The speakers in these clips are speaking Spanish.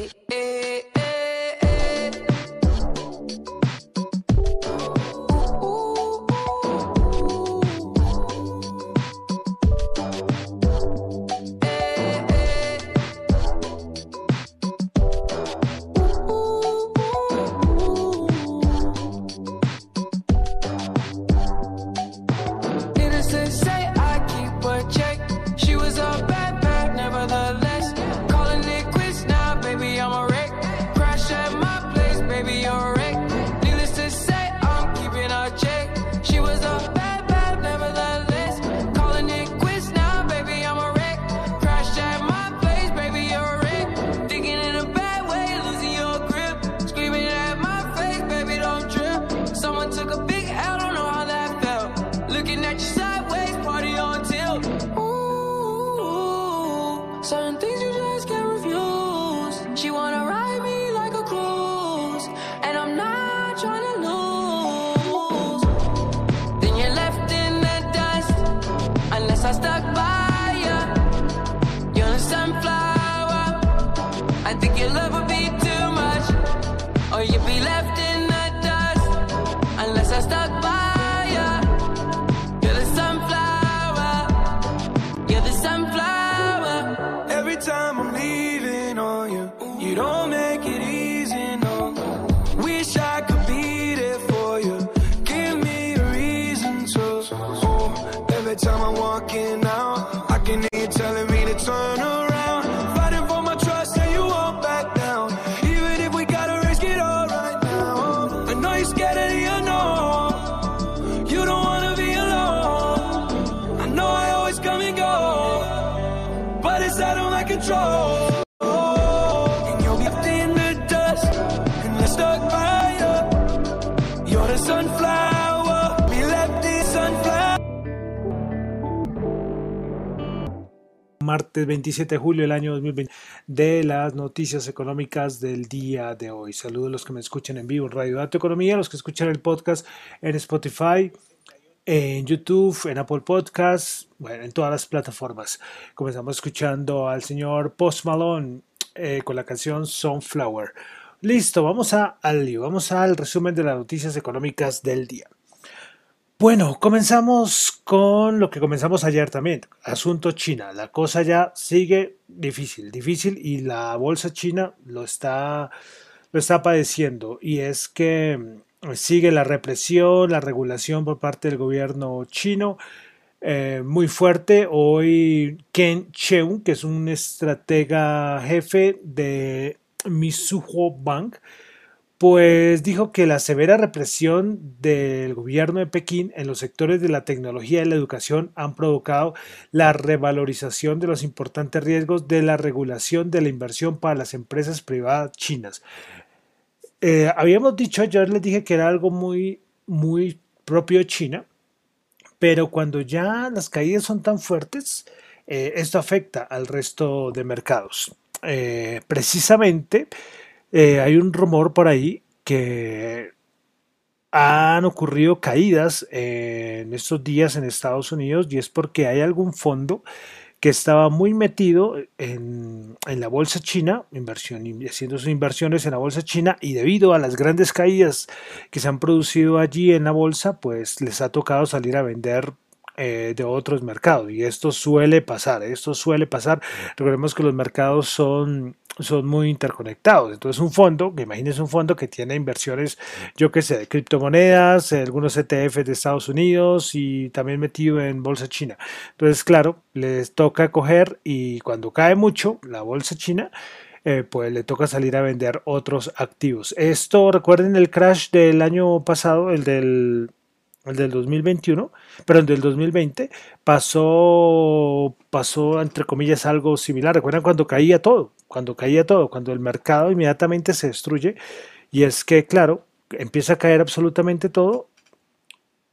Hey. Martes 27 de julio del año 2020 de las noticias económicas del día de hoy. Saludos a los que me escuchan en vivo en Radio Dato Economía, los que escuchan el podcast en Spotify, en YouTube, en Apple Podcasts, bueno, en todas las plataformas. Comenzamos escuchando al señor Post Malone eh, con la canción Sunflower. Listo, vamos a, al lío, vamos al resumen de las noticias económicas del día. Bueno, comenzamos con lo que comenzamos ayer también, asunto China. La cosa ya sigue difícil, difícil y la bolsa china lo está, lo está padeciendo y es que mm, sigue la represión, la regulación por parte del gobierno chino eh, muy fuerte. Hoy Ken Cheung, que es un estratega jefe de Mizuho Bank, pues dijo que la severa represión del gobierno de Pekín en los sectores de la tecnología y la educación han provocado la revalorización de los importantes riesgos de la regulación de la inversión para las empresas privadas chinas. Eh, habíamos dicho, ayer les dije que era algo muy, muy propio de China, pero cuando ya las caídas son tan fuertes, eh, esto afecta al resto de mercados. Eh, precisamente, eh, hay un rumor por ahí que han ocurrido caídas en estos días en Estados Unidos y es porque hay algún fondo que estaba muy metido en, la bolsa china, inversión, haciendo sus inversiones en la bolsa china y debido a las grandes caídas que se han producido allí en la bolsa, pues les ha tocado salir a vender eh, de otros mercados y esto suele pasar, esto suele pasar. Recordemos que los mercados son son muy interconectados. Entonces un fondo, que imagínense un fondo que tiene inversiones, yo qué sé, de criptomonedas, algunos ETF de Estados Unidos y también metido en bolsa china. Entonces, claro, les toca coger y cuando cae mucho la bolsa china, eh, pues le toca salir a vender otros activos. Esto, recuerden el crash del año pasado, el del el del 2021, pero el del 2020 pasó, pasó entre comillas algo similar. Recuerdan cuando caía todo, cuando caía todo, cuando el mercado inmediatamente se destruye y es que, claro, empieza a caer absolutamente todo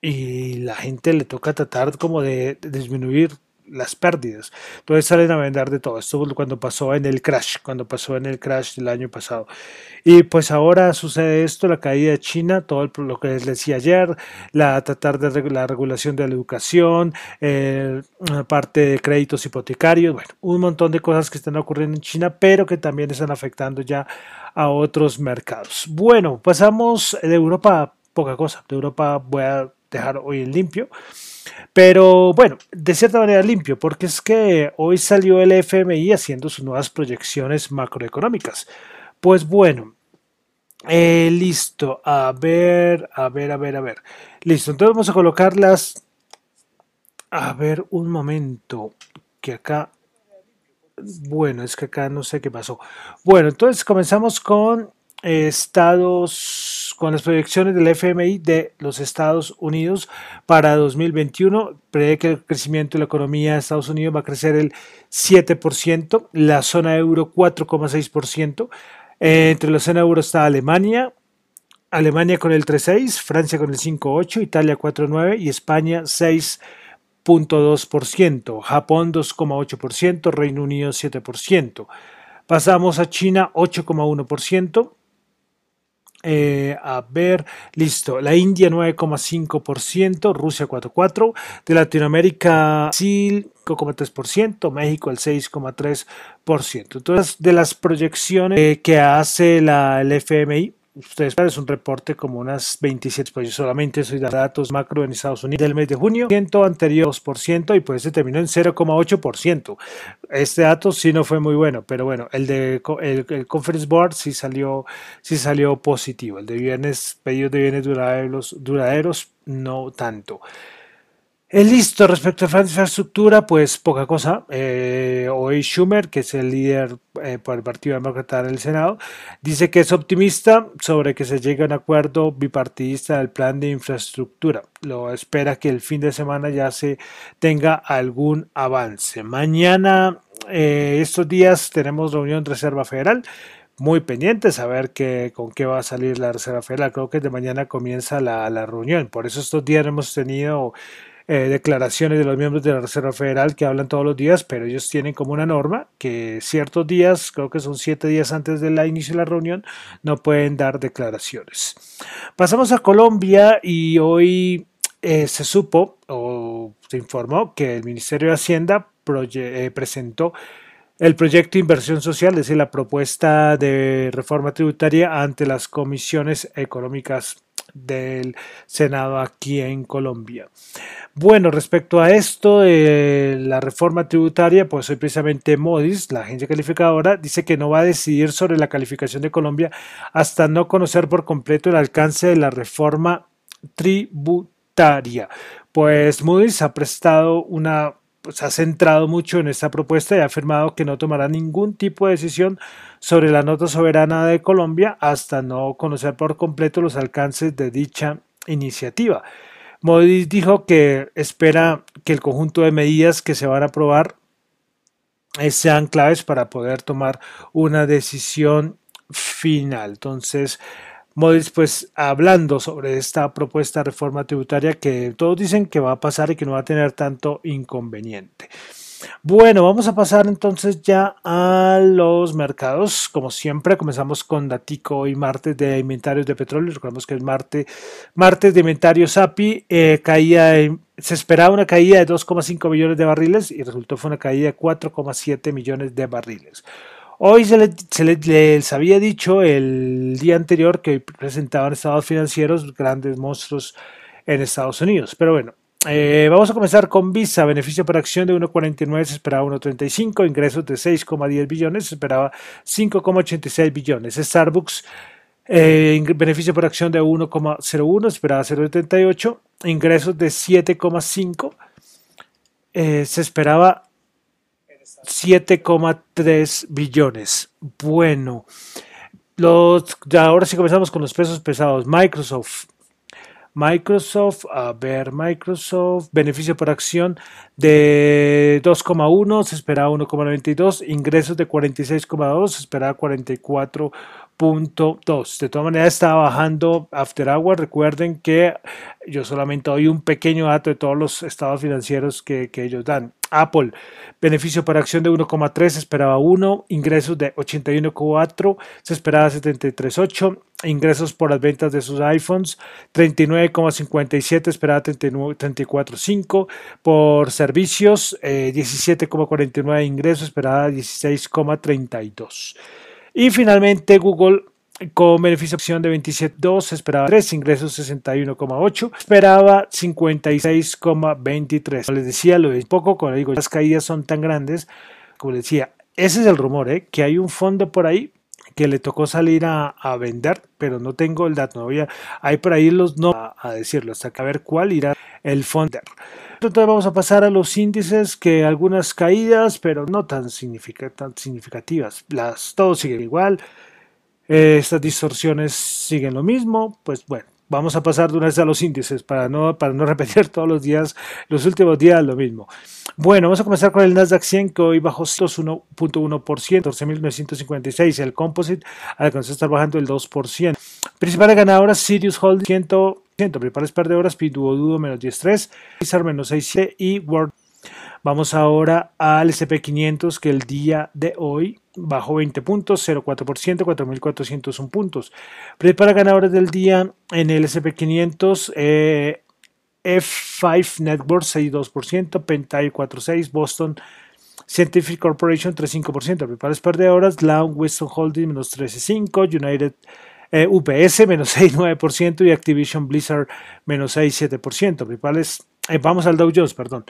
y la gente le toca tratar como de, disminuir las pérdidas. Entonces salen a vender de todo. Esto cuando pasó en el crash, cuando pasó en el crash del año pasado. Y pues ahora sucede esto, la caída de China, todo lo que les decía ayer, la tratar de la regulación de la educación, eh, parte de créditos hipotecarios, bueno, un montón de cosas que están ocurriendo en China, pero que también están afectando ya a otros mercados. Bueno, pasamos de Europa, poca cosa, de Europa voy a dejar hoy en limpio. Pero bueno, de cierta manera limpio, porque es que hoy salió el FMI haciendo sus nuevas proyecciones macroeconómicas. Pues bueno, eh, listo, a ver, a ver, a ver, a ver. Listo, entonces vamos a colocarlas. A ver, un momento, que acá... Bueno, es que acá no sé qué pasó. Bueno, entonces comenzamos con estados con las proyecciones del FMI de los Estados Unidos para 2021. Prevé que el crecimiento de la economía de Estados Unidos va a crecer el 7%, la zona euro 4,6%. Eh, entre la zona euro está Alemania, Alemania con el 3,6%, Francia con el 5,8%, Italia 4,9% y España 6,2%, Japón 2,8%, Reino Unido 7%. Pasamos a China 8,1%, eh, a ver, listo. La India 9,5%, Rusia 4,4%, de Latinoamérica Brasil 5,3%, México el 6,3%. Entonces, de las proyecciones eh, que hace la, el FMI, ustedes es un reporte como unas 27, pues yo solamente soy de datos macro en Estados Unidos del mes de junio, ciento anterior 2% y pues se terminó en 0,8%. Este dato sí no fue muy bueno, pero bueno, el de el, Conference Board sí salió, sí salió positivo. El de bienes, pedidos de bienes duraderos no tanto. El listo respecto a infraestructura, pues poca cosa. Eh, hoy Schumer, que es el líder eh, por el Partido Demócrata en el Senado, dice que es optimista sobre que se llegue a un acuerdo bipartidista del plan de infraestructura. Lo espera que el fin de semana ya se tenga algún avance. Mañana, eh, estos días, tenemos reunión de Reserva Federal muy pendientes a ver qué, con qué va a salir la Reserva Federal. Creo que de mañana comienza la, la reunión. Por eso estos días hemos tenido eh, declaraciones de los miembros de la Reserva Federal que hablan todos los días, pero ellos tienen como una norma que ciertos días, creo que son siete días antes del inicio de la reunión, no pueden dar declaraciones. Pasamos a Colombia y hoy eh, se supo o se informó que el Ministerio de Hacienda eh, presentó el proyecto de inversión social, es decir, la propuesta de reforma tributaria ante las comisiones económicas del Senado aquí en Colombia. Bueno, respecto a esto, de la reforma tributaria, pues hoy precisamente Modis, la agencia calificadora, dice que no va a decidir sobre la calificación de Colombia hasta no conocer por completo el alcance de la reforma tributaria. Pues Moody's ha prestado una pues ha centrado mucho en esta propuesta y ha afirmado que no tomará ningún tipo de decisión sobre la nota soberana de Colombia hasta no conocer por completo los alcances de dicha iniciativa. Modis dijo que espera que el conjunto de medidas que se van a aprobar eh, sean claves para poder tomar una decisión final. Entonces, Modis, pues hablando sobre esta propuesta de reforma tributaria que todos dicen que va a pasar y que no va a tener tanto inconveniente. Bueno, vamos a pasar entonces ya a los mercados. Como siempre, comenzamos con Datico y martes de inventarios de petróleo. Recordemos que el martes, martes de inventarios API eh, caía se esperaba una caída de 2,5 millones de barriles y resultó fue una caída de 4,7 millones de barriles. Hoy se, les había dicho el día anterior que presentaban estados financieros grandes monstruos en Estados Unidos. Pero bueno, eh, vamos a comenzar con Visa, beneficio por acción de 1,49, se esperaba 1,35, ingresos de 6,10 billones, se esperaba 5,86 billones. Starbucks, eh, beneficio por acción de 1,01, se esperaba 0,78, ingresos de 7,5, eh, se esperaba 7,3 billones. Bueno, los, ahora sí comenzamos con los pesos pesados. Microsoft. Microsoft, a ver, Microsoft, beneficio por acción de 2,1, se esperaba 1,92, ingresos de 46,2, se esperaba 44 De todas maneras, estaba bajando After Hours. Recuerden que yo solamente doy un pequeño dato de todos los estados financieros que, que ellos dan. Apple, beneficio por acción de 1,3, se esperaba 1, ingresos de 81,4, se esperaba 73,8, ingresos por las ventas de sus iPhones 39,57, esperaba 34,5, por servicios 17,49 eh, ingresos, esperaba 16,32. Y finalmente Google con beneficio de 27.2, esperaba 3, ingresos 61,8, esperaba 56,23. les decía, lo es poco, cuando digo, las caídas son tan grandes, como les decía, ese es el rumor, ¿eh? que hay un fondo por ahí que le tocó salir a, vender, pero no tengo el dato, no voy a, hay por ahí los no a, decirlo, hasta que a ver cuál irá el fondo. Entonces vamos a pasar a los índices que algunas caídas, pero no tan, significativas. Las, todo sigue igual. Eh, estas distorsiones siguen lo mismo. Pues bueno, vamos a pasar de una vez a los índices para no, para no repetir todos los días, los últimos días lo mismo. Bueno, vamos a comenzar con el Nasdaq 100 que hoy bajó 1.1%, 14.956. El Composite alcanzó a estar bajando el 2%. Principales ganadoras, Sirius Holding 100, principales perdedoras, Pinduoduo menos 10.3, Pizar menos 6.7 y Word. Vamos ahora al SP500 que el día de hoy bajó 20 puntos, 0,4%, 4.401 puntos. Principales ganadoras del día en el SP500, eh, F5 Network 6,2%, Pentair 4,6%, Boston Scientific Corporation 3,5%, principales perdedoras, Long Weston Holding menos 13,5%, United eh, UPS menos 6,9% y Activision Blizzard menos 6,7%. Principales, eh, vamos al Dow Jones, perdón.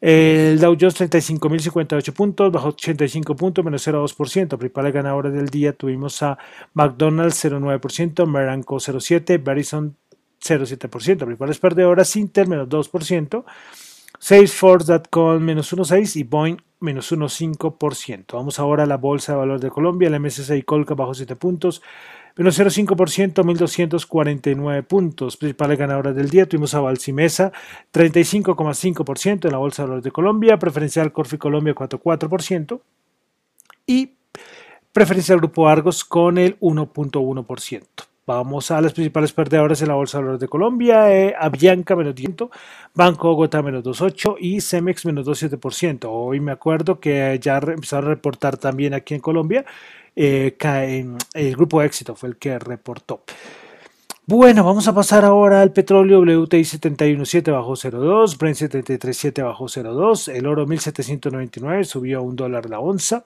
El Dow Jones 35.058 puntos, bajo 85 puntos, menos 0,2%. Principales ganadores del día tuvimos a McDonald's 0,9%, Meranco 0,7%, Verizon 0,7%. Principales perdedoras Intel menos 2%, Salesforce.com menos 1,6% y Boeing menos 1,5%. Vamos ahora a la Bolsa de Valores de Colombia, el MSCI Colca bajo 7 puntos, menos 0,5%, 1.249 puntos. Principales ganadoras del día tuvimos a Balsimesa, 35,5% en la Bolsa de Valores de Colombia, preferencial Corfi Colombia 4,4% y preferencial Grupo Argos con el 1.1%. Vamos a las principales perdedoras en la Bolsa de Valores de Colombia. Eh, Avianca menos 10, Banco Bogotá menos 2,8 y Cemex menos 2,7%. Hoy me acuerdo que ya empezaron a reportar también aquí en Colombia eh, el grupo éxito fue el que reportó. Bueno, vamos a pasar ahora al petróleo WTI 71.7 bajó 0.2, Brent 73.7 bajó 0.2, el oro 1.799 subió a un dólar la onza,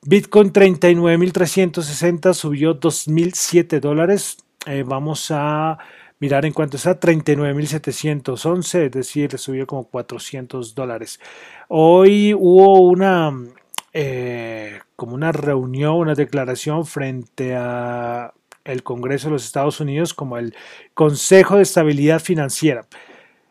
Bitcoin 39.360 subió 2.007 dólares, eh, vamos a mirar en cuanto está 39.711, es decir, subió como 400 dólares. Hoy hubo una eh, como una reunión, una declaración frente a el Congreso de los Estados Unidos como el Consejo de Estabilidad Financiera.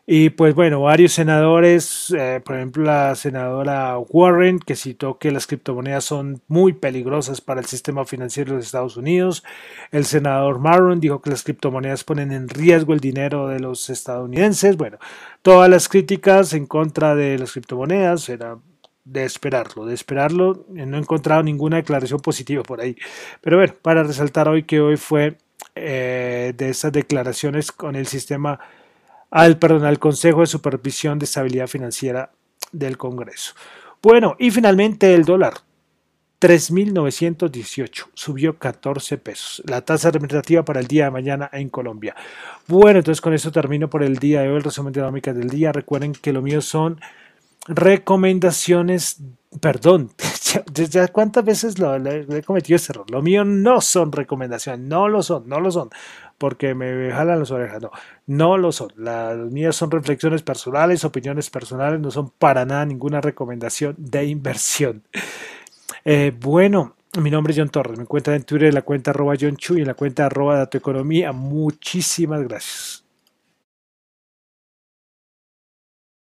Y pues bueno, varios senadores, eh, por ejemplo la senadora Warren, que citó que las criptomonedas son muy peligrosas para el sistema financiero de los Estados Unidos. El senador Marron dijo que las criptomonedas ponen en riesgo el dinero de los estadounidenses. Bueno, todas las críticas en contra de las criptomonedas eran de esperarlo, de esperarlo. No he encontrado ninguna declaración positiva por ahí. Pero bueno, para resaltar hoy que hoy fue eh, de esas declaraciones con el sistema, al, perdón, al Consejo de Supervisión de Estabilidad Financiera del Congreso. Bueno, y finalmente el dólar. 3.918, subió 14 pesos. La tasa representativa para el día de mañana en Colombia. Bueno, entonces con eso termino por el día de hoy el resumen de dinámica del día. Recuerden que lo mío son recomendaciones, perdón, ya, cuántas veces lo, he cometido ese error. Lo mío no son recomendaciones, no lo son, no lo son, porque me jalan las orejas, no, no lo son. Las mías son reflexiones personales, opiniones personales, no son para nada ninguna recomendación de inversión. Eh, bueno, mi nombre es John Torres, me encuentran en Twitter en la cuenta arroba John Chu y en la cuenta arroba Dato Economía. Muchísimas gracias.